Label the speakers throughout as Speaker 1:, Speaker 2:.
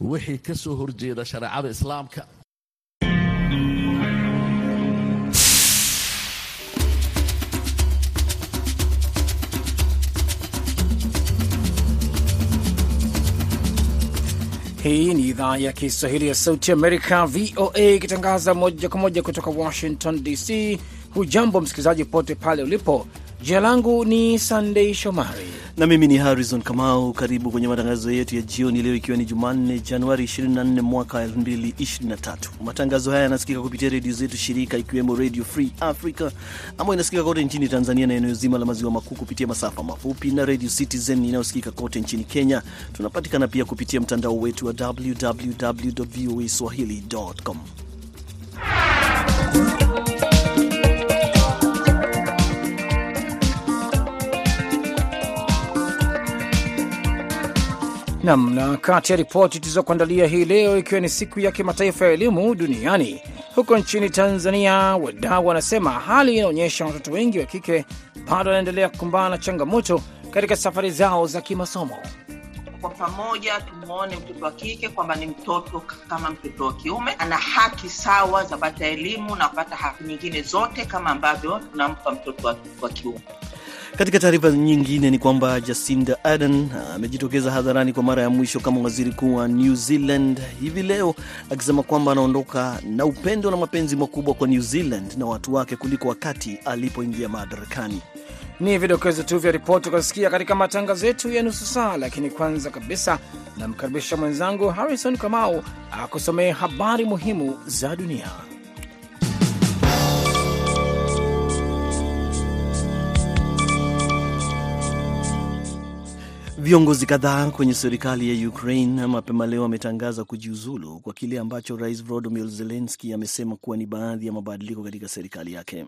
Speaker 1: wixii ka soo horjeeda shareecada islaamka
Speaker 2: Hii ni idhaa ya Kiswahili ya Sauti Amerika, VOA, ikitangaza moja kwa moja kutoka Washington DC. Hujambo msikilizaji pote pale ulipo. Jina langu ni Sandei Shomari
Speaker 3: na mimi ni Harrison Kamau. Karibu kwenye matangazo yetu ya jioni leo, ikiwa ni Jumanne Januari 24 mwaka 2023. Matangazo haya yanasikika kupitia redio zetu shirika, ikiwemo Radio Free Africa ambayo inasikika kote nchini Tanzania na eneo zima la maziwa makuu kupitia masafa mafupi na Radio Citizen inayosikika kote nchini Kenya. Tunapatikana pia kupitia mtandao wetu wa www voa swahili.com.
Speaker 2: nam na kati ya ripoti tulizokuandalia hii leo, ikiwa ni siku ya kimataifa ya elimu duniani, huko nchini Tanzania wadau wanasema hali inaonyesha watoto wengi wa kike bado wanaendelea kukumbana na changamoto katika safari zao za kimasomo.
Speaker 4: Kwa pamoja tumwone mtoto wa kike kwamba ni mtoto kama mtoto wa kiume, ana haki sawa za kupata elimu na kupata haki nyingine zote kama ambavyo tunampa mtoto wa kiume.
Speaker 3: Katika taarifa nyingine ni kwamba Jacinda Ardern amejitokeza hadharani kwa mara ya mwisho kama waziri mkuu wa New Zealand hivi leo akisema kwamba anaondoka na upendo na mapenzi makubwa kwa New Zealand na watu wake kuliko wakati alipoingia madarakani.
Speaker 2: Ni vidokezo tu vya ripoti ukasikia katika matangazo yetu ya nusu saa, lakini kwanza kabisa namkaribisha mwenzangu Harrison Kamau akusomee habari muhimu za dunia.
Speaker 3: Viongozi kadhaa kwenye serikali ya Ukraine mapema leo ametangaza kujiuzulu kwa kile ambacho rais Volodymyr Zelensky amesema kuwa ni baadhi ya mabadiliko katika serikali yake.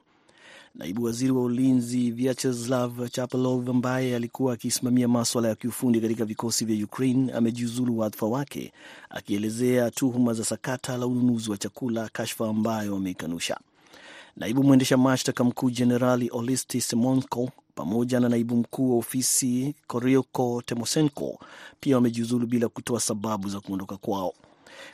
Speaker 3: Naibu waziri wa ulinzi Vyacheslav Chapelov, ambaye alikuwa akisimamia maswala ya kiufundi katika vikosi vya Ukraine, amejiuzulu wadhifa wake, akielezea tuhuma za sakata la ununuzi wa chakula, kashfa ambayo ameikanusha. Naibu mwendesha mashtaka mkuu Jenerali Olisti Semonko pamoja na naibu mkuu wa ofisi Koryoko Temosenko pia wamejiuzulu bila kutoa sababu za kuondoka kwao.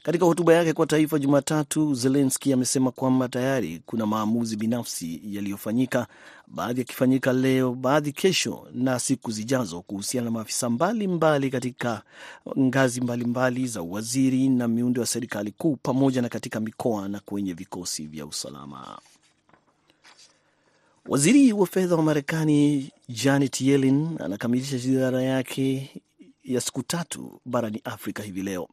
Speaker 3: Katika hotuba yake kwa taifa Jumatatu, Zelenski amesema kwamba tayari kuna maamuzi binafsi yaliyofanyika, baadhi yakifanyika leo, baadhi kesho na siku zijazo, kuhusiana na maafisa mbalimbali katika ngazi mbalimbali mbali za uwaziri na miundo ya serikali kuu pamoja na katika mikoa na kwenye vikosi vya usalama. Waziri wa fedha wa Marekani Janet Yellen anakamilisha ziara yake ya siku tatu barani Afrika hivi leo.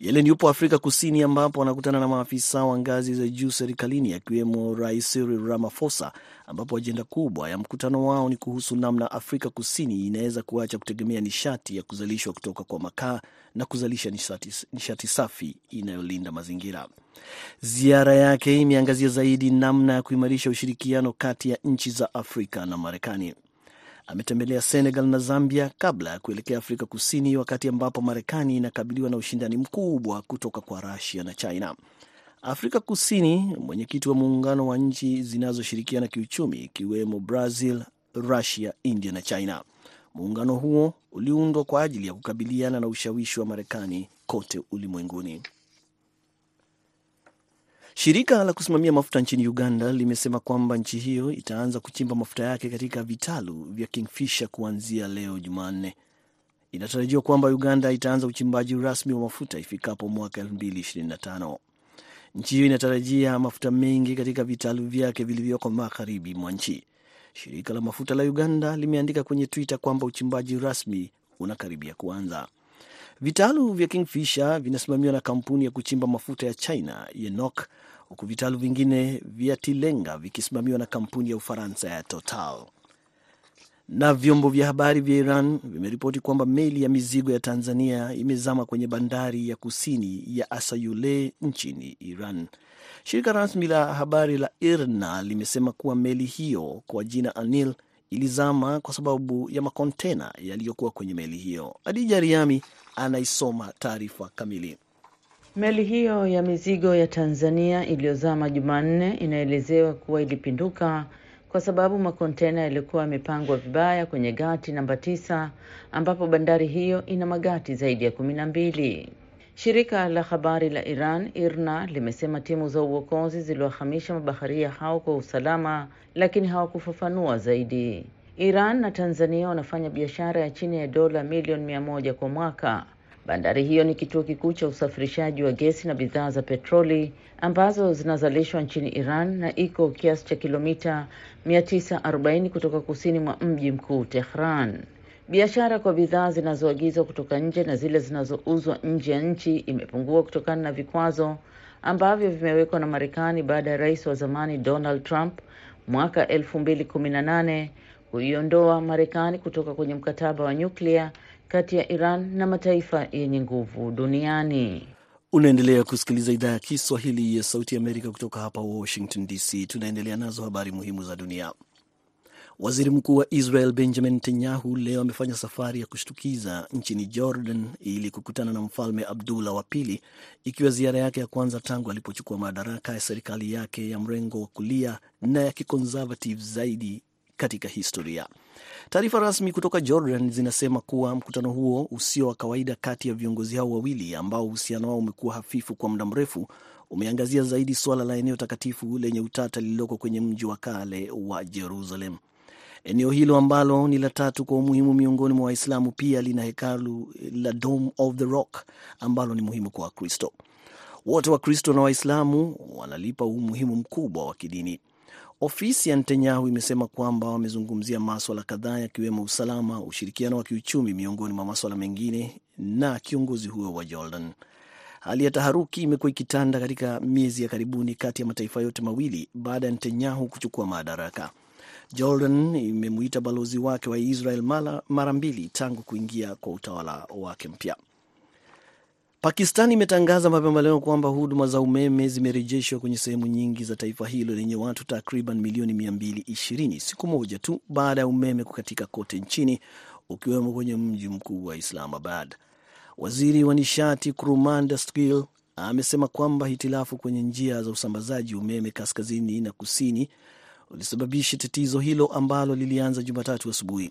Speaker 3: Yellen yupo Afrika Kusini, ambapo anakutana na maafisa wa ngazi za juu serikalini akiwemo Rais Cyril Ramaphosa, ambapo ajenda kubwa ya mkutano wao ni kuhusu namna Afrika Kusini inaweza kuacha kutegemea nishati ya kuzalishwa kutoka kwa makaa na kuzalisha nishati, nishati safi inayolinda mazingira. Ziara yake imeangazia zaidi namna ya kuimarisha ushirikiano kati ya nchi za Afrika na Marekani. Ametembelea Senegal na Zambia kabla ya kuelekea Afrika Kusini, wakati ambapo Marekani inakabiliwa na ushindani mkubwa kutoka kwa Rusia na China. Afrika Kusini, mwenyekiti wa muungano wa nchi zinazoshirikiana kiuchumi, ikiwemo Brazil, Rusia, India na China. Muungano huo uliundwa kwa ajili ya kukabiliana na ushawishi wa Marekani kote ulimwenguni. Shirika la kusimamia mafuta nchini Uganda limesema kwamba nchi hiyo itaanza kuchimba mafuta yake katika vitalu vya Kingfisher kuanzia leo Jumanne. Inatarajiwa kwamba Uganda itaanza uchimbaji rasmi wa mafuta ifikapo mwaka 2025. Nchi hiyo inatarajia mafuta mengi katika vitalu vyake vilivyoko magharibi mwa nchi. Shirika la mafuta la Uganda limeandika kwenye Twitter kwamba uchimbaji rasmi unakaribia kuanza. Vitalu vya Kingfisher vinasimamiwa na kampuni ya kuchimba mafuta ya China Yenok, huku vitalu vingine vya Tilenga vikisimamiwa na kampuni ya Ufaransa ya Total. Na vyombo vya habari vya Iran vimeripoti kwamba meli ya mizigo ya Tanzania imezama kwenye bandari ya kusini ya Asayule nchini Iran. Shirika rasmi la habari la IRNA limesema kuwa meli hiyo kwa jina Anil ilizama kwa sababu ya makontena yaliyokuwa kwenye meli hiyo. Adija Riami anaisoma taarifa kamili.
Speaker 5: Meli hiyo ya mizigo ya Tanzania iliyozama Jumanne inaelezewa kuwa ilipinduka kwa sababu makontena yalikuwa yamepangwa vibaya kwenye gati namba tisa ambapo bandari hiyo ina magati zaidi ya kumi na mbili. Shirika la habari la Iran IRNA limesema timu za uokozi ziliwahamisha mabaharia hao kwa usalama, lakini hawakufafanua zaidi. Iran na Tanzania wanafanya biashara ya chini ya dola milioni mia moja kwa mwaka. Bandari hiyo ni kituo kikuu cha usafirishaji wa gesi na bidhaa za petroli ambazo zinazalishwa nchini Iran na iko kiasi cha kilomita 940 kutoka kusini mwa mji mkuu Tehran. Biashara kwa bidhaa zinazoagizwa kutoka nje na zile zinazouzwa nje ya nchi imepungua kutokana na vikwazo ambavyo vimewekwa na Marekani baada ya rais wa zamani Donald Trump mwaka 2018 kuiondoa Marekani kutoka kwenye mkataba wa nyuklia kati ya Iran na mataifa yenye nguvu duniani.
Speaker 3: Unaendelea kusikiliza idhaa ya Kiswahili ya Sauti ya Amerika kutoka hapa Washington DC. Tunaendelea nazo habari muhimu za dunia. Waziri Mkuu wa Israel Benjamin Netanyahu leo amefanya safari ya kushtukiza nchini Jordan ili kukutana na Mfalme Abdullah wa Pili, ikiwa ziara yake ya kwanza tangu alipochukua madaraka ya serikali yake ya mrengo wa kulia na ya kiconservative zaidi katika historia. Taarifa rasmi kutoka Jordan zinasema kuwa mkutano huo usio wa kawaida kati ya viongozi hao wawili ambao uhusiano wao umekuwa hafifu kwa muda mrefu umeangazia zaidi suala la eneo takatifu lenye utata lililoko kwenye mji wa kale wa Jerusalem. Eneo hilo ambalo ni la tatu kwa umuhimu miongoni mwa Waislamu pia lina hekalu la Dome of the Rock ambalo ni muhimu kwa Wakristo wote. Wakristo na Waislamu wanalipa umuhimu mkubwa wa kidini. Ofisi ya Netanyahu imesema kwamba wamezungumzia maswala kadhaa yakiwemo usalama, ushirikiano wa kiuchumi, miongoni mwa maswala mengine na kiongozi huyo wa Jordan. Hali ya taharuki imekuwa ikitanda katika miezi ya karibuni kati ya mataifa yote mawili baada ya Netanyahu kuchukua madaraka. Jordan imemuita balozi wake wa Israel mara, mbili tangu kuingia kwa utawala wake mpya. Pakistan imetangaza mapema leo kwamba huduma za umeme zimerejeshwa kwenye sehemu nyingi za taifa hilo lenye watu takriban milioni 220 siku moja tu baada ya umeme kukatika kote nchini ukiwemo kwenye mji mkuu wa Islamabad. Waziri wa nishati Kurmanda Dasgil amesema kwamba hitilafu kwenye njia za usambazaji umeme kaskazini na kusini ulisababisha tatizo hilo ambalo lilianza Jumatatu asubuhi.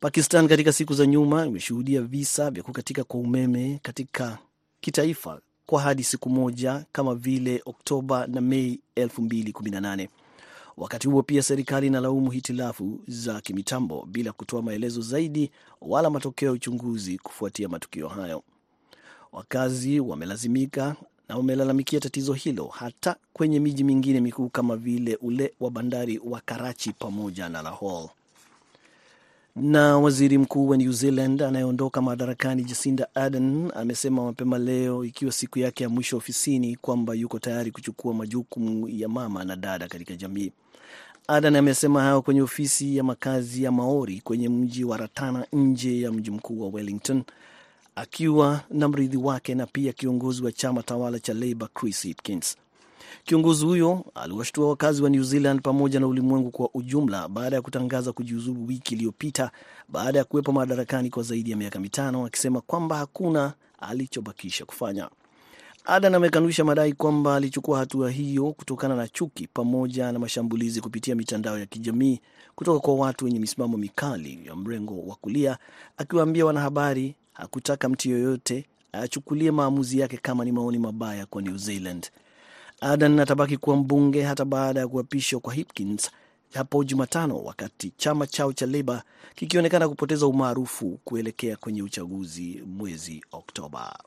Speaker 3: Pakistan katika siku za nyuma imeshuhudia visa vya kukatika kwa umeme katika kitaifa kwa hadi siku moja kama vile Oktoba na Mei 2018. Wakati huo pia serikali inalaumu hitilafu za kimitambo bila kutoa maelezo zaidi wala matokeo ya uchunguzi kufuatia matukio hayo. Wakazi wamelazimika na wamelalamikia tatizo hilo hata kwenye miji mingine mikuu kama vile ule wa bandari wa Karachi pamoja na Lahore. Na waziri mkuu wa New Zealand anayeondoka madarakani Jacinda Ardern amesema mapema leo, ikiwa siku yake ya mwisho ofisini, kwamba yuko tayari kuchukua majukumu ya mama na dada katika jamii. Ardern amesema hayo kwenye ofisi ya makazi ya Maori kwenye mji wa Ratana nje ya mji mkuu wa Wellington, akiwa na mrithi wake na pia kiongozi wa chama tawala cha Labour Chris Hitkins. Kiongozi huyo aliwashtua wakazi wa New Zealand pamoja na ulimwengu kwa ujumla baada ya kutangaza kujiuzulu wiki iliyopita baada ya kuwepo madarakani kwa zaidi ya miaka mitano, akisema kwamba hakuna alichobakisha kufanya. Adan amekanusha madai kwamba alichukua hatua hiyo kutokana na chuki pamoja na mashambulizi kupitia mitandao ya kijamii kutoka kwa watu wenye misimamo mikali ya mrengo wa kulia, akiwaambia wanahabari hakutaka mtu yoyote achukulie maamuzi yake kama ni maoni mabaya kwa New Zealand. Adan atabaki kuwa mbunge hata baada ya kuapishwa kwa Hipkins hapo Jumatano, wakati chama chao cha Leba kikionekana kupoteza umaarufu kuelekea kwenye uchaguzi mwezi Oktoba.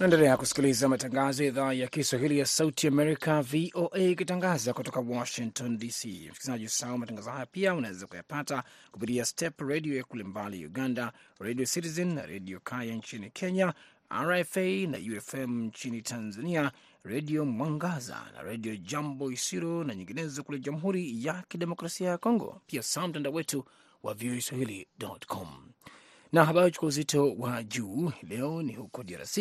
Speaker 2: Naendelea kusikiliza matangazo ya idhaa ya Kiswahili ya Sauti Amerika, VOA, ikitangaza kutoka Washington DC. Msikilizaji usahau matangazo haya pia unaweza kuyapata kupitia Step Redio ya kule Mbali, Uganda, Radio Citizen na Redio Kaya nchini Kenya, RFA na UFM nchini Tanzania, Redio Mwangaza na Redio Jambo Isiro na nyinginezo kule Jamhuri ya Kidemokrasia ya Kongo, pia saa mtandao wetu wa voaswahili.com. Na habari chukua uzito wa juu leo ni huko DRC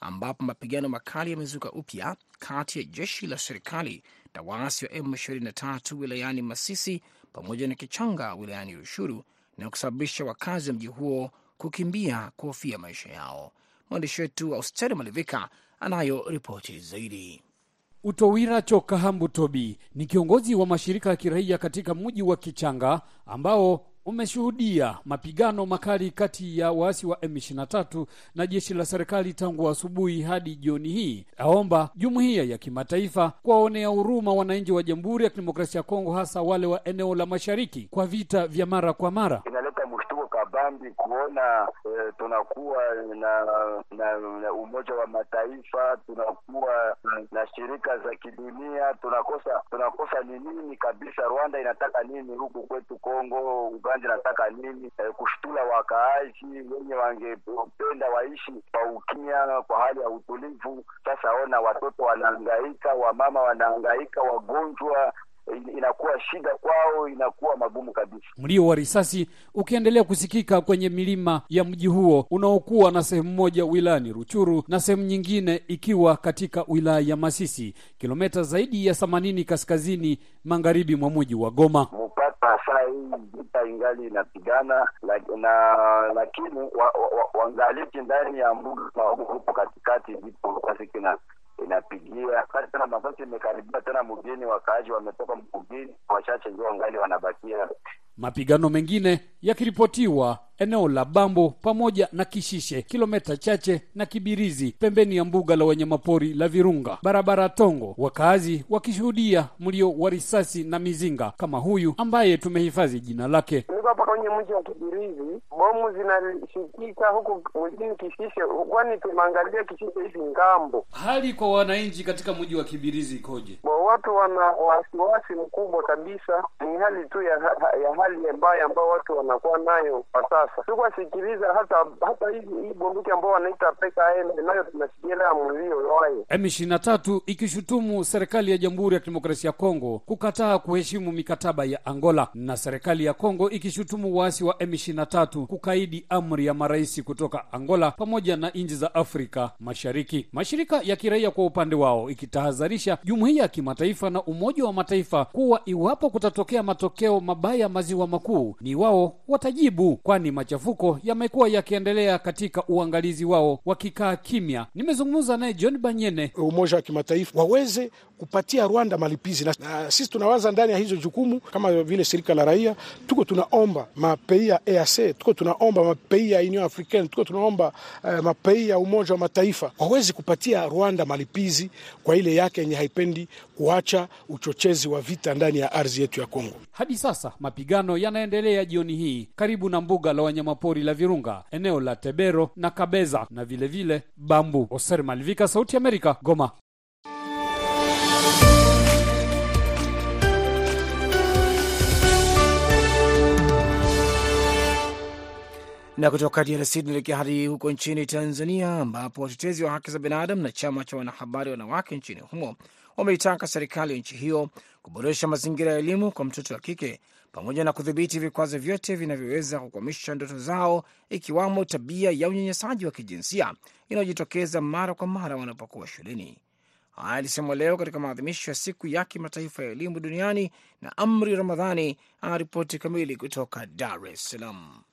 Speaker 2: ambapo mapigano makali yamezuka upya kati ya jeshi la serikali na waasi wa M23 wilayani Masisi pamoja na Kichanga wilayani Rushuru na kusababisha wakazi wa mji huo kukimbia kuhofia maisha yao. Mwandishi wetu Austeri Malivika anayo ripoti zaidi.
Speaker 6: Utowira Chokahambu Tobi ni kiongozi wa mashirika ya kiraia katika mji wa Kichanga ambao umeshuhudia mapigano makali kati ya waasi wa M23 na jeshi la serikali tangu asubuhi hadi jioni hii. Aomba jumuiya ya kimataifa kuwaonea huruma wananchi wa Jamhuri ya Kidemokrasia ya Kongo, hasa wale wa eneo la mashariki kwa vita vya mara kwa mara.
Speaker 7: Kabambi kuona eh, tunakuwa na, na, na Umoja wa Mataifa, tunakuwa na shirika za kidunia, tunakosa tunakosa ni nini kabisa. Rwanda inataka nini huku kwetu Kongo? Uganda inataka nini? Eh, kushtula wakaaji wenye wangependa waishi kwa ukimya, kwa hali ya utulivu. Sasa ona watoto wanahangaika, wamama wanahangaika, wagonjwa inakuwa shida kwao, inakuwa magumu kabisa.
Speaker 6: Mlio wa risasi ukiendelea kusikika kwenye milima ya mji huo unaokuwa na sehemu moja wilayani Ruchuru na sehemu nyingine ikiwa katika wilaya ya Masisi, kilomita zaidi ya themanini kaskazini magharibi mwa mji wa Goma.
Speaker 7: Mpaka saa hii vita ingali inapigana na lakini wangaliki wa, wa, ndani ya mbuga huko katikati, kina inapigia kati tena, masasi imekaribia tena mgini, wakaaji wametoka mgini, wachache ndio wangali wanabakia.
Speaker 6: Mapigano mengine yakiripotiwa eneo la Bambo pamoja na Kishishe, kilomita chache na Kibirizi, pembeni ya mbuga la wanyamapori la Virunga, barabara Tongo, wakazi wakishuhudia mlio wa risasi na mizinga, kama huyu ambaye tumehifadhi jina lake.
Speaker 8: Niko hapa kwenye mji wa Kibirizi, bomu zinashikika huku mjini Kishishe, kwani tumeangalia Kishishe hivi ng'ambo.
Speaker 6: Hali kwa wananchi katika mji wa Kibirizi ikoje?
Speaker 8: Watu wana wasiwasi mkubwa kabisa, ni hali tu ya, ya hali mbaya ambayo watu wanakuwa nayo kwa sasa. Sikuwasikiliza hata hata hii bunduki ambao wanaita PKM nayo tunasikia mlio wayo.
Speaker 6: M23 ikishutumu serikali ya Jamhuri ya Kidemokrasia ya Kongo kukataa kuheshimu mikataba ya Angola na serikali ya Kongo ikishutumu waasi wa M23 kukaidi amri ya marais kutoka Angola pamoja na nchi za Afrika Mashariki. Mashirika ya kiraia kwa upande wao ikitahadharisha jumuiya ya kimataifa na Umoja wa Mataifa kuwa iwapo kutatokea matokeo mabaya maziwa makuu, ni wao watajibu, kwani machafuko yamekuwa yakiendelea katika uangalizi wao wakikaa kimya. Nimezungumza naye John Banyene.
Speaker 9: Umoja wa kimataifa waweze kupatia Rwanda malipizi na, na sisi tunawaza ndani ya hizo jukumu kama vile shirika la raia, tuko tunaomba mapei ya EAC, tuko tunaomba mapei ya Union Africaine, tuko tunaomba uh, mapei ya Umoja wa Mataifa wawezi kupatia Rwanda malipizi kwa ile yake yenye haipendi kuacha uchochezi wa vita ndani ya ardhi yetu ya Kongo.
Speaker 6: Hadi sasa mapigano yanaendelea jioni hii karibu na mbuga la wanyamapori la Virunga, eneo la Tebero na Kabeza na vilevile vile Bambu. Oser Malivika, Sauti Amerika, Goma.
Speaker 2: Na kutoka DRC tunaelekea hadi huko nchini Tanzania, ambapo watetezi wa haki za binadamu na chama cha wanahabari wanawake nchini humo wameitaka serikali ya nchi hiyo kuboresha mazingira ya elimu kwa mtoto wa kike pamoja na kudhibiti vikwazo vyote vinavyoweza kukwamisha ndoto zao, ikiwamo tabia ya unyanyasaji wa kijinsia inayojitokeza mara kwa mara wanapokuwa shuleni. Haya alisemwa leo katika maadhimisho ya siku ya kimataifa ya elimu duniani na Amri Ramadhani anaripoti kamili kutoka Dar es Salaam.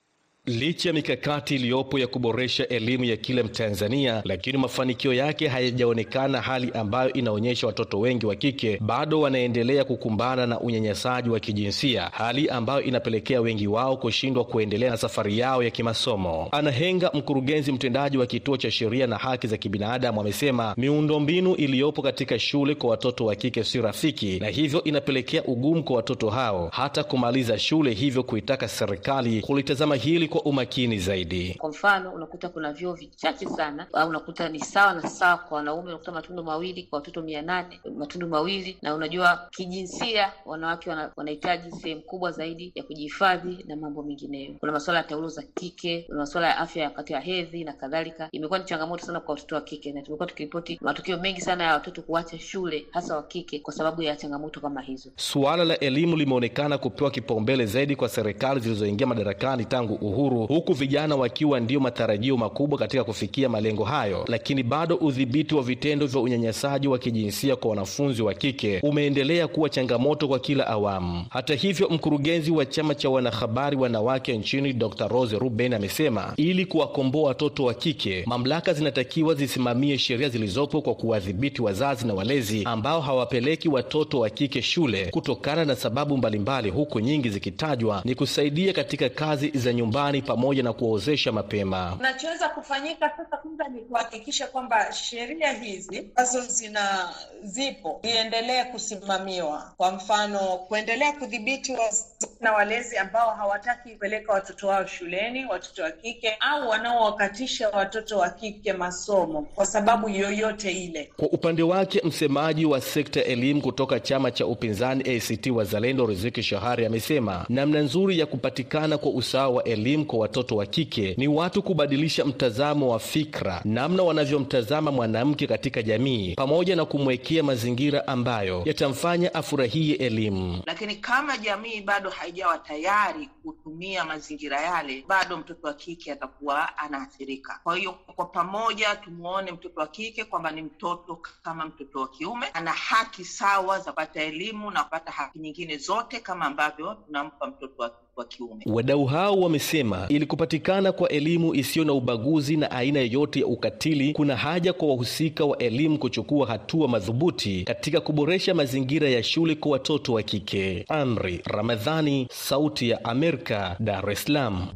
Speaker 10: Licha ya mikakati iliyopo ya kuboresha elimu ya kila Mtanzania, lakini mafanikio yake hayajaonekana, hali ambayo inaonyesha watoto wengi wa kike bado wanaendelea kukumbana na unyanyasaji wa kijinsia, hali ambayo inapelekea wengi wao kushindwa kuendelea na safari yao ya kimasomo. Anahenga, mkurugenzi mtendaji wa Kituo cha Sheria na Haki za Kibinadamu, amesema miundombinu iliyopo katika shule kwa watoto wa kike si rafiki, na hivyo inapelekea ugumu kwa watoto hao hata kumaliza shule, hivyo kuitaka serikali kulitazama hili kwa umakini zaidi.
Speaker 11: Kwa mfano, unakuta kuna vyuo vichache sana, au unakuta ni sawa na sawa kwa wanaume, unakuta matundu mawili kwa watoto mia nane matundu mawili. Na unajua kijinsia, wanawake wanahitaji sehemu kubwa zaidi ya kujihifadhi na mambo mengineyo. Kuna masuala ya taulo za kike, kuna masuala ya afya wakati ya hedhi na kadhalika. Imekuwa ni changamoto sana kwa watoto wa kike, na tumekuwa tukiripoti matukio mengi sana ya watoto kuacha shule, hasa wa kike, kwa sababu ya changamoto kama hizo.
Speaker 10: Suala la elimu limeonekana kupewa kipaumbele zaidi kwa serikali zilizoingia madarakani tangu uhuru huru, huku vijana wakiwa ndio matarajio makubwa katika kufikia malengo hayo, lakini bado udhibiti wa vitendo vya unyanyasaji wa kijinsia kwa wanafunzi wa kike umeendelea kuwa changamoto kwa kila awamu. Hata hivyo, mkurugenzi wa chama cha wanahabari wanawake nchini Dr. Rose Ruben amesema ili kuwakomboa watoto wa kike, mamlaka zinatakiwa zisimamie sheria zilizopo kwa kuwadhibiti wazazi na walezi ambao hawapeleki watoto wa kike shule kutokana na sababu mbalimbali, huku nyingi zikitajwa ni kusaidia katika kazi za nyumbani pamoja na kuwaozesha mapema.
Speaker 12: Kinachoweza kufanyika sasa kwanza ni kuhakikisha kwamba sheria hizi ambazo zina zipo ziendelee kusimamiwa. Kwa mfano, kuendelea kudhibiti wazazi na walezi ambao hawataki kupeleka watoto wao shuleni, watoto wa kike au wanaowakatisha watoto wa kike masomo kwa sababu yoyote ile.
Speaker 10: Kwa upande wake, msemaji wa sekta elimu kutoka chama cha upinzani ACT Wazalendo Riziki Shahari amesema namna nzuri ya kupatikana kwa usawa wa elimu kwa watoto wa kike ni watu kubadilisha mtazamo wa fikra, namna wanavyomtazama mwanamke katika jamii, pamoja na kumwekea mazingira ambayo yatamfanya afurahie elimu.
Speaker 4: Lakini kama jamii bado haijawa tayari kutumia mazingira yale, bado mtoto wa kike atakuwa anaathirika. Kwa hiyo kwa pamoja tumuone mtoto wa kike kwamba ni mtoto kama mtoto wa kiume, ana haki sawa za kupata elimu na kupata haki nyingine zote kama ambavyo tunampa mtoto wa wa kiume.
Speaker 10: Wadau hao wamesema ili kupatikana kwa elimu isiyo na ubaguzi na aina yoyote ya ukatili, kuna haja kwa wahusika wa elimu kuchukua hatua madhubuti katika kuboresha mazingira ya shule kwa watoto wa kike. Amri Ramadhani, Sauti ya Amerika, Dar es Salaam.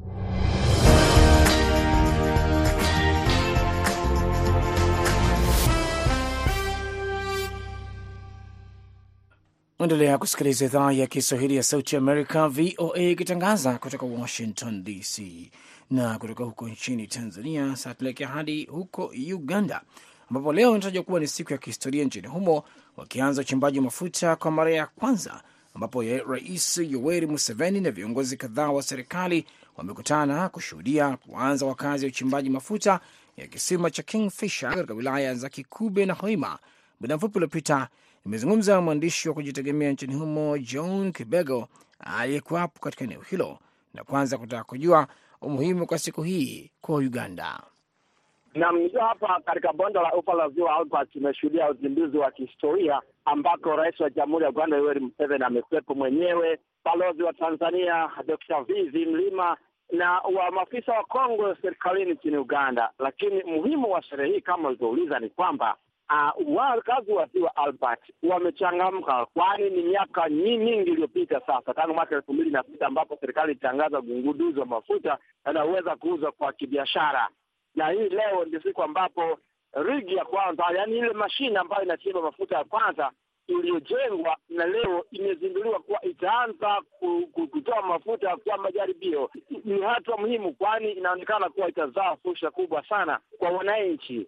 Speaker 2: Endelea kusikiliza idhaa ya Kiswahili ya Sauti Amerika, VOA, ikitangaza kutoka Washington DC. Na kutoka huko nchini Tanzania, sasa tuelekea hadi huko Uganda, ambapo leo inatajwa kuwa ni siku ya kihistoria nchini humo, wakianza uchimbaji mafuta kwa mara ya kwanza, ambapo Rais Yoweri Museveni na viongozi kadhaa wa serikali wamekutana kushuhudia kuanza kwa kazi ya uchimbaji mafuta ya kisima cha Kingfisher katika wilaya za Kikube na Hoima. Muda mfupi uliopita imezungumza mwandishi wa kujitegemea nchini humo John Kibego aliyekuwapo katika eneo hilo, na kwanza kutaka kujua umuhimu kwa siku hii kwa Uganda.
Speaker 13: Nam, nikiwa hapa katika bonde la ufa la ziwa Albert tumeshuhudia uzinduzi wa kihistoria ambako rais wa jamhuri ya Uganda Yoweri Museveni amekuwepo mwenyewe, balozi wa Tanzania Dr. vv Mlima na wa maafisa wa Kongo serikalini nchini Uganda. Lakini muhimu wa sherehe hii kama ulivyouliza ni kwamba Uh, wakazi wa ziwa Albert wamechangamka, kwani ni miaka mingi iliyopita sasa, tangu mwaka elfu mbili na sita ambapo serikali ilitangaza ugunduzi wa mafuta yanayoweza kuuzwa kwa kibiashara, na hii leo ndio siku ambapo rigi ya kwanza, yaani ile mashine ambayo inachimba mafuta ya kwanza iliyojengwa na leo imezinduliwa kuwa itaanza kutoa mafuta kwa majaribio. Ni hatua muhimu, kwani inaonekana kuwa itazaa fursa kubwa sana kwa wananchi,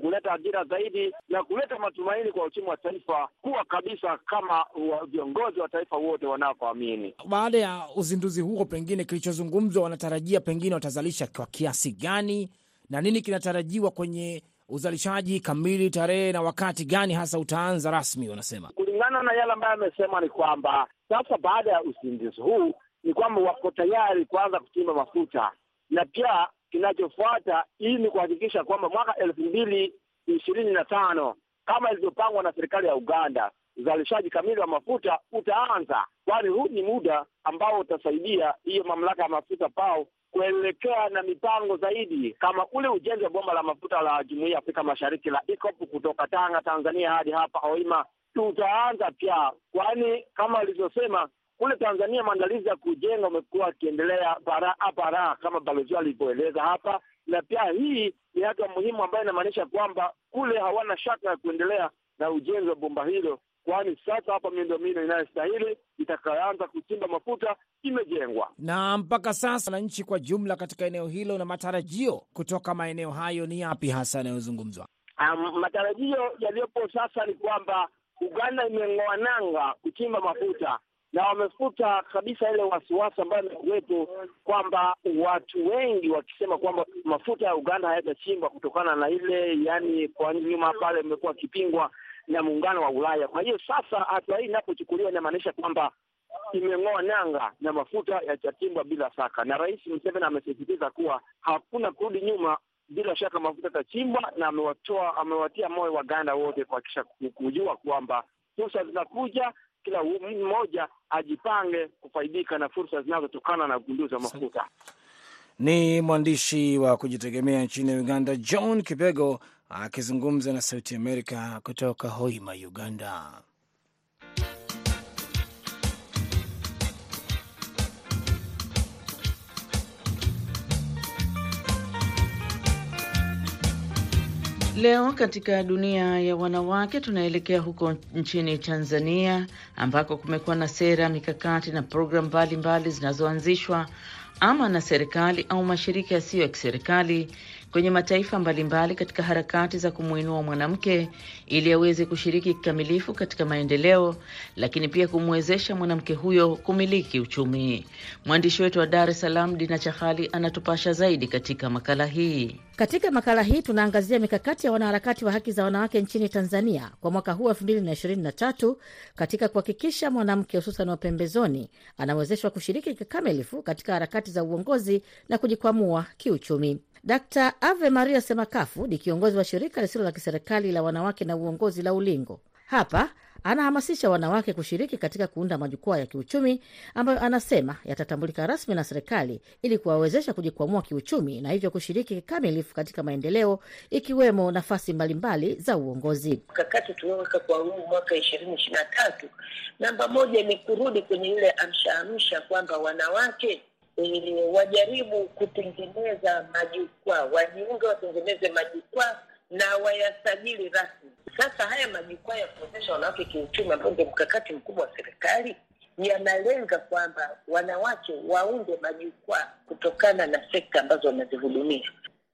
Speaker 13: kuleta ajira zaidi na kuleta matumaini kwa uchumi wa taifa kuwa kabisa kama viongozi wa taifa wote wanavyoamini.
Speaker 2: Baada ya uzinduzi huo, pengine kilichozungumzwa, wanatarajia pengine watazalisha kwa kiasi gani na nini kinatarajiwa kwenye uzalishaji kamili, tarehe na wakati gani hasa utaanza rasmi? Wanasema
Speaker 13: kulingana na yale ambayo amesema ni kwamba sasa baada ya uzinduzi huu ni kwamba wako tayari kuanza kuchimba mafuta, na pia kinachofuata hii ni kuhakikisha kwamba mwaka elfu mbili ishirini na tano kama ilivyopangwa na serikali ya Uganda, uzalishaji kamili wa mafuta utaanza, kwani huu ni muda ambao utasaidia hiyo mamlaka ya mafuta PAO kuelekea na mipango zaidi kama ule ujenzi wa bomba la mafuta la Jumuiya ya Afrika Mashariki la EACOP kutoka Tanga, Tanzania hadi hapa Hoima tutaanza pia, kwani kama alivyosema kule Tanzania maandalizi ya kujenga umekuwa akiendelea paraa paraa, kama balozi alivyoeleza hapa, na pia hii ni hatua muhimu ambayo inamaanisha kwamba kule hawana shaka ya kuendelea na ujenzi wa bomba hilo, kwani sasa hapa miundombinu inayostahili itakayoanza kuchimba mafuta imejengwa.
Speaker 2: Na mpaka sasa wananchi kwa jumla katika eneo hilo na matarajio kutoka maeneo hayo ni yapi hasa yanayozungumzwa?
Speaker 13: Um, matarajio yaliyopo sasa ni kwamba Uganda imeng'oa nanga kuchimba mafuta na wamefuta kabisa ile wasiwasi ambayo imekuwepo kwamba watu wengi wakisema kwamba mafuta ya Uganda hayatachimbwa kutokana na ile, yani kwa nyuma pale imekuwa akipingwa na muungano wa Ulaya. Kwa hiyo sasa hatua hii inapochukuliwa inamaanisha kwamba imeng'oa nanga na mafuta yatachimbwa bila shaka, na Rais Museveni amesisitiza kuwa hakuna kurudi nyuma. Bila shaka mafuta yatachimbwa, na amewatoa amewatia moyo Waganda wote kuhakikisha kujua kwamba fursa zinakuja, kila mmoja ajipange kufaidika na fursa zinazotokana na ugunduzi wa mafuta.
Speaker 2: Ni mwandishi wa kujitegemea nchini Uganda John Kibego akizungumza na Sauti Amerika kutoka Hoima, Uganda.
Speaker 5: Leo katika dunia ya wanawake tunaelekea huko nchini Tanzania ambako kumekuwa na sera, mikakati na programu mbalimbali zinazoanzishwa ama na serikali au mashirika yasiyo ya kiserikali kwenye mataifa mbalimbali katika harakati za kumwinua mwanamke ili aweze kushiriki kikamilifu katika maendeleo, lakini pia kumwezesha mwanamke huyo kumiliki uchumi. Mwandishi wetu wa Dar es Salaam Dina Chahali anatupasha zaidi katika makala hii.
Speaker 14: Katika makala hii tunaangazia mikakati ya wanaharakati wa haki za wanawake nchini Tanzania kwa mwaka huu elfu mbili na ishirini na tatu katika kuhakikisha mwanamke hususan wa pembezoni anawezeshwa kushiriki kikamilifu katika harakati za uongozi na kujikwamua kiuchumi. Dkt Ave Maria Semakafu ni kiongozi wa shirika lisilo la kiserikali la wanawake na uongozi la Ulingo. Hapa anahamasisha wanawake kushiriki katika kuunda majukwaa ya kiuchumi ambayo anasema yatatambulika rasmi na serikali ili kuwawezesha kujikwamua kiuchumi na hivyo kushiriki kikamilifu katika maendeleo ikiwemo nafasi mbalimbali za uongozi.
Speaker 15: Mkakati tulioweka kwa huu mwaka ishirini ishirini na tatu, namba moja ni kurudi kwenye ile amsha amsha kwamba wanawake E, wajaribu kutengeneza majukwaa, wajiunge, watengeneze majukwaa na wayasajili rasmi. Sasa haya majukwaa ya kuwezesha wanawake kiuchumi, ambayo ndio mkakati mkubwa wa serikali, yanalenga kwamba wanawake waunde majukwaa kutokana na sekta ambazo wanazihudumia,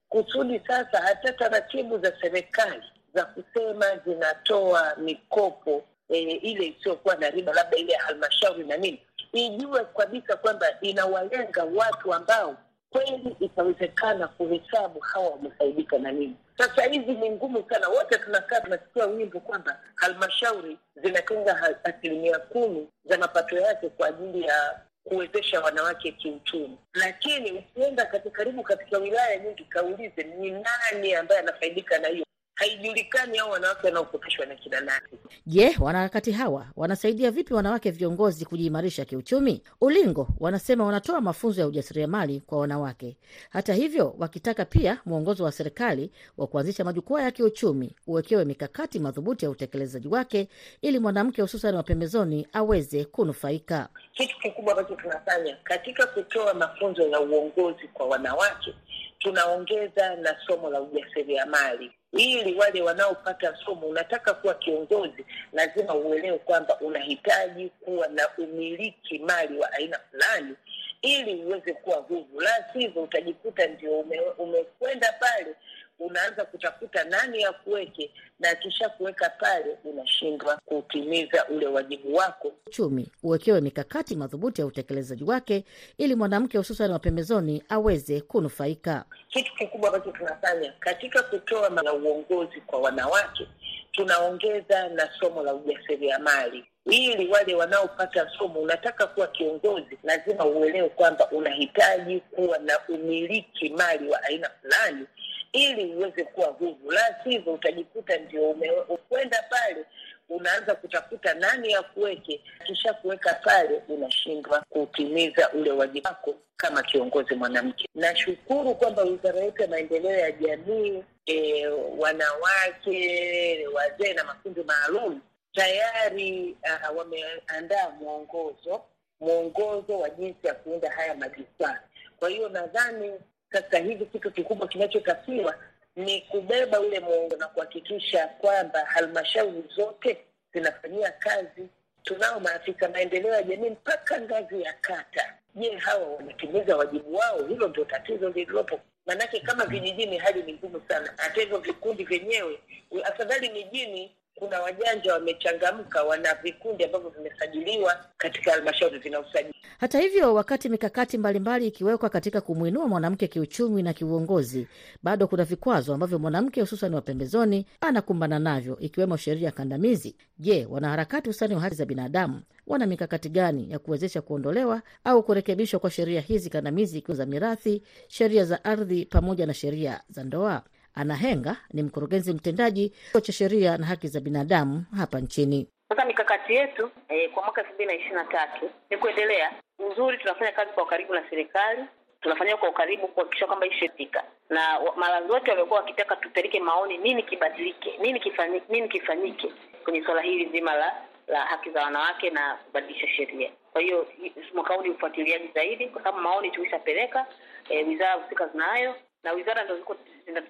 Speaker 15: kusudi sasa hata taratibu za serikali za kusema zinatoa mikopo e, ile isiyokuwa na riba, labda ile ya halmashauri na nini ijue kabisa kwamba inawalenga watu ambao kweli itawezekana kuhesabu hawa wamefaidika na nini. Sasa hizi ni ngumu sana, wote tunakaa tunasikia wimbo kwamba halmashauri zinatenga asilimia kumi za mapato yake kwa ajili ya kuwezesha wanawake kiuchumi, lakini ukienda katika karibu katika wilaya nyingi, kaulize ni nani ambaye anafaidika na hiyo haijulikani au wanawake wanaokopeshwa na kina nani.
Speaker 14: Je, wanaharakati hawa wanasaidia vipi wanawake viongozi kujiimarisha kiuchumi? Ulingo wanasema wanatoa mafunzo ya ujasiriamali kwa wanawake. Hata hivyo, wakitaka pia mwongozo wa serikali wa kuanzisha majukwaa ya kiuchumi uwekewe mikakati madhubuti ya utekelezaji wake ili mwanamke hususan wa pembezoni aweze kunufaika.
Speaker 15: Kitu kikubwa ambacho tunafanya katika kutoa mafunzo ya uongozi kwa wanawake, tunaongeza na somo la ujasiriamali ili wale wanaopata somo, unataka kuwa kiongozi, lazima uelewe kwamba unahitaji kuwa na umiliki mali wa aina fulani ili uweze kuwa huru, la sivyo utajikuta ndio ume, umekwenda pale unaanza kutafuta nani ya kuweke, na akisha kuweka pale unashindwa kutimiza ule wajibu wako.
Speaker 14: Uchumi uwekewe mikakati madhubuti ya utekelezaji wake ili mwanamke hususan wa pembezoni aweze kunufaika.
Speaker 15: Kitu kikubwa ambacho tunafanya katika kutoa na uongozi kwa wanawake, tunaongeza na somo la ujasiriamali ili wale wanaopata somo, unataka kuwa kiongozi, lazima uelewe kwamba unahitaji kuwa na umiliki mali wa aina fulani ili uweze kuwa huru, la sivyo utajikuta ndio umekwenda pale unaanza kutafuta nani ya kuweke, kisha kuweka pale unashindwa kutimiza ule wajibu wako kama kiongozi mwanamke. Nashukuru kwamba wizara yetu ya maendeleo ya jamii, e, wanawake, wazee na makundi maalum tayari uh, wameandaa mwongozo mwongozo wa jinsi ya kuunda haya majukwaa. Kwa hiyo nadhani sasa hivi kitu kikubwa kinachotakiwa ni kubeba ule muongo na kuhakikisha kwamba halmashauri zote zinafanyia kazi. Tunao maafisa maendeleo ya jamii mpaka ngazi ya kata. Je, hawa wanatimiza wajibu wao? Hilo ndio tatizo lililopo. Maanake kama vijijini hali ni ngumu sana, hata hivyo vikundi vyenyewe, afadhali mijini kuna wajanja wamechangamka, wana vikundi ambavyo vimesajiliwa katika halmashauri vina usajili.
Speaker 14: Hata hivyo, wakati mikakati mbalimbali ikiwekwa katika kumwinua mwanamke kiuchumi na kiuongozi, bado kuna vikwazo ambavyo mwanamke hususan wa pembezoni anakumbana navyo, ikiwemo sheria kandamizi. Je, wanaharakati hususani wa haki za binadamu wana mikakati gani ya kuwezesha kuondolewa au kurekebishwa kwa sheria hizi kandamizi, ikiwa za mirathi, sheria za ardhi pamoja na sheria za ndoa? Ana Henga ni mkurugenzi mtendaji cha sheria na haki za binadamu hapa nchini.
Speaker 16: Sasa mikakati yetu eh, kwa mwaka elfu mbili na ishirini na tatu ni kuendelea uzuri. Tunafanya kazi kwa ukaribu na serikali, tunafanyia kwa ukaribu kuhakikisha kwamba ishafika, na mara zote wamekuwa wakitaka tupeleke maoni, nini kibadilike, nini kifanyike, nini kifanyike kwenye suala hili zima la la haki za wanawake na kubadilisha sheria. Kwa hiyo mwaka huu ni ufuatiliaji zaidi, kwa sababu maoni tulishapeleka, eh, wizara husika zinayo na wizara ndo ziko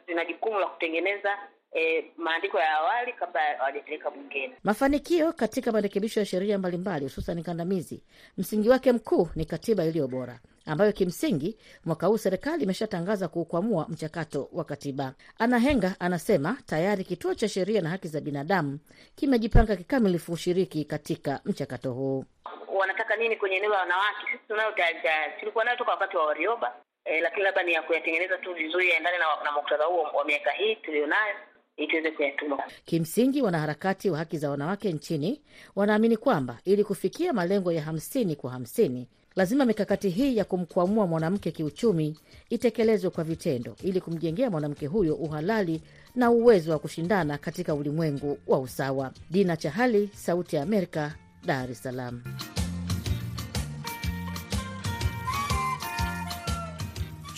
Speaker 16: zina jukumu la kutengeneza E, maandiko ya awali kabla hawajapeleka bungeni.
Speaker 14: Mafanikio katika marekebisho ya sheria mbalimbali hususan kandamizi, msingi wake mkuu ni katiba iliyo bora, ambayo kimsingi mwaka huu serikali imeshatangaza kuukwamua mchakato wa katiba. Ana Henga anasema tayari kituo cha sheria na haki za binadamu kimejipanga kikamilifu ushiriki katika mchakato huu.
Speaker 16: Wanataka nini kwenye eneo la wanawake? Sisi tunayo tulikuwa nayo toka wakati wa Warioba, e, lakini labda ni ya kuyatengeneza tu vizuri yaendane na, na muktadha huo wa miaka hii tulionayo ili tuweze kuyatuma.
Speaker 14: Kimsingi, wanaharakati wa haki za wanawake nchini wanaamini kwamba ili kufikia malengo ya hamsini kwa hamsini lazima mikakati hii ya kumkwamua mwanamke kiuchumi itekelezwe kwa vitendo ili kumjengea mwanamke huyo uhalali na uwezo wa kushindana katika ulimwengu wa usawa. Dina Chahali, Sauti ya Amerika, Dar es Salaam.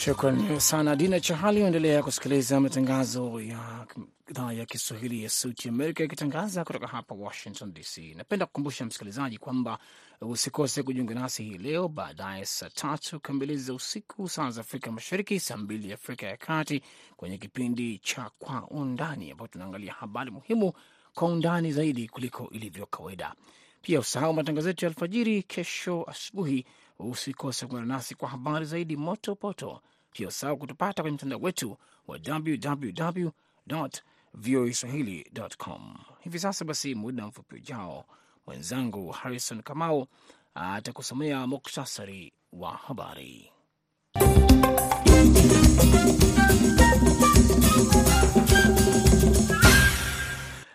Speaker 2: Shukran sana Dina Chahali. Uendelea kusikiliza matangazo ya idhaa ya Kiswahili ya Sauti Amerika ikitangaza kutoka hapa Washington DC. Napenda kukumbusha msikilizaji kwamba usikose kujiunga nasi hii leo baadaye saa tatu kamili za usiku saa za Afrika Mashariki, saa mbili Afrika ya Kati, kwenye kipindi cha Kwa Undani ambapo tunaangalia habari muhimu kwa undani zaidi kuliko ilivyo kawaida. Pia usahau matangazo yetu ya alfajiri kesho asubuhi. Usikose kuungana nasi kwa habari zaidi moto poto. Pia usahau kutupata kwenye mtandao wetu wa www voa swahili.com. Hivi sasa basi, muda mfupi ujao, mwenzangu Harrison Kamau atakusomea muktasari wa habari.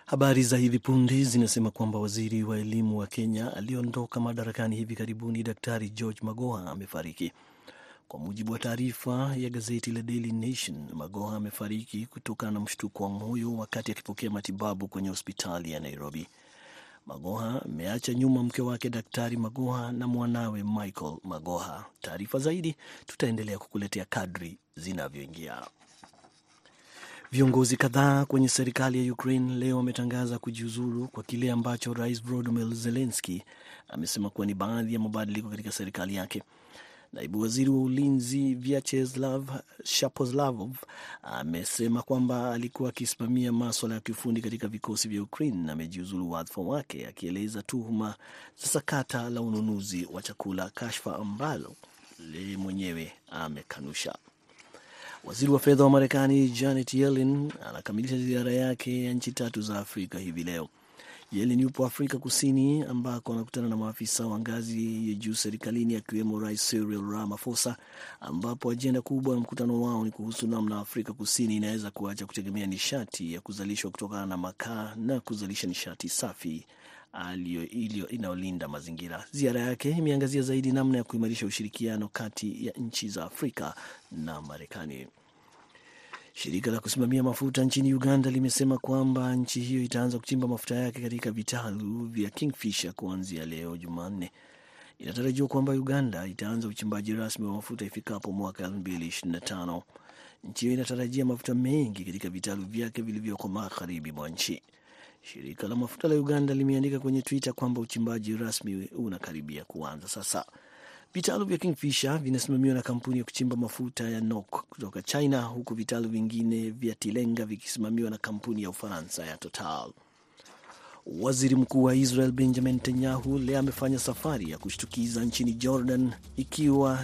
Speaker 3: Habari za hivi punde zinasema kwamba waziri wa elimu wa Kenya aliyeondoka madarakani hivi karibuni, Daktari George Magoha amefariki. Kwa mujibu wa taarifa ya gazeti la Daily Nation, Magoha amefariki kutokana na mshtuko wa moyo wakati akipokea matibabu kwenye hospitali ya Nairobi. Magoha ameacha nyuma mke wake Daktari Magoha na mwanawe Michael Magoha. Taarifa zaidi tutaendelea kukuletea kadri zinavyoingia. Viongozi kadhaa kwenye serikali ya Ukraine leo wametangaza kujiuzulu kwa kile ambacho rais Volodymyr Zelensky amesema kuwa ni baadhi ya mabadiliko katika serikali yake. Naibu waziri wa ulinzi Vyacheslav Shapozlavov amesema kwamba alikuwa akisimamia maswala ya kiufundi katika vikosi vya Ukraine na amejiuzulu wadhifa wake, akieleza tuhuma za sakata la ununuzi wa chakula, kashfa ambalo yeye mwenyewe amekanusha. Waziri wa fedha wa Marekani Janet Yellen anakamilisha ziara yake ya nchi tatu za Afrika hivi leo. Yellen yupo Afrika Kusini ambako anakutana na maafisa wa ngazi ya juu serikalini akiwemo Rais Cyril Ramaphosa, ambapo ajenda kubwa ya mkutano wao ni kuhusu namna Afrika Kusini inaweza kuacha kutegemea nishati ya kuzalishwa kutokana na makaa na kuzalisha nishati safi inayolinda mazingira. Ziara yake imeangazia zaidi namna ya kuimarisha ushirikiano kati ya nchi za Afrika na Marekani. Shirika la kusimamia mafuta nchini Uganda limesema kwamba nchi hiyo itaanza kuchimba mafuta yake katika vitalu vya Kingfisher kuanzia leo Jumanne. Inatarajiwa kwamba Uganda itaanza uchimbaji rasmi wa mafuta ifikapo mwaka 2025. Nchi hiyo inatarajia mafuta mengi katika vitalu vyake vilivyoko magharibi mwa nchi. Shirika la mafuta la Uganda limeandika kwenye Twitter kwamba uchimbaji rasmi unakaribia kuanza sasa. Vitalu vya Kingfisher vinasimamiwa na kampuni ya kuchimba mafuta ya NOC kutoka China, huku vitalu vingine vya Tilenga vikisimamiwa na kampuni ya Ufaransa ya Total. Waziri Mkuu wa Israel Benjamin Netanyahu leo amefanya safari ya kushtukiza nchini Jordan, ikiwa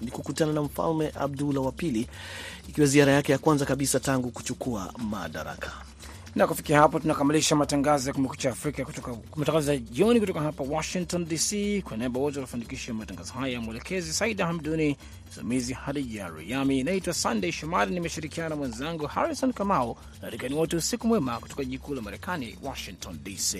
Speaker 3: ni kukutana na Mfalme Abdullah wa Pili, ikiwa ziara yake ya kwanza kabisa tangu kuchukua madaraka.
Speaker 2: Na kufikia hapo tunakamilisha matangazo ya Kumekucha Afrika kutoka matangazo ya jioni kutoka hapa Washington DC. Kwa niaba wote wanafanikisha matangazo haya, ya mwelekezi Saida Hamduni, msimamizi Hadija Riami, naitwa Sunday Shomari, nimeshirikiana na mwenzangu Harrison Kamau na rikani wote, usiku mwema kutoka jikuu la Marekani, Washington DC.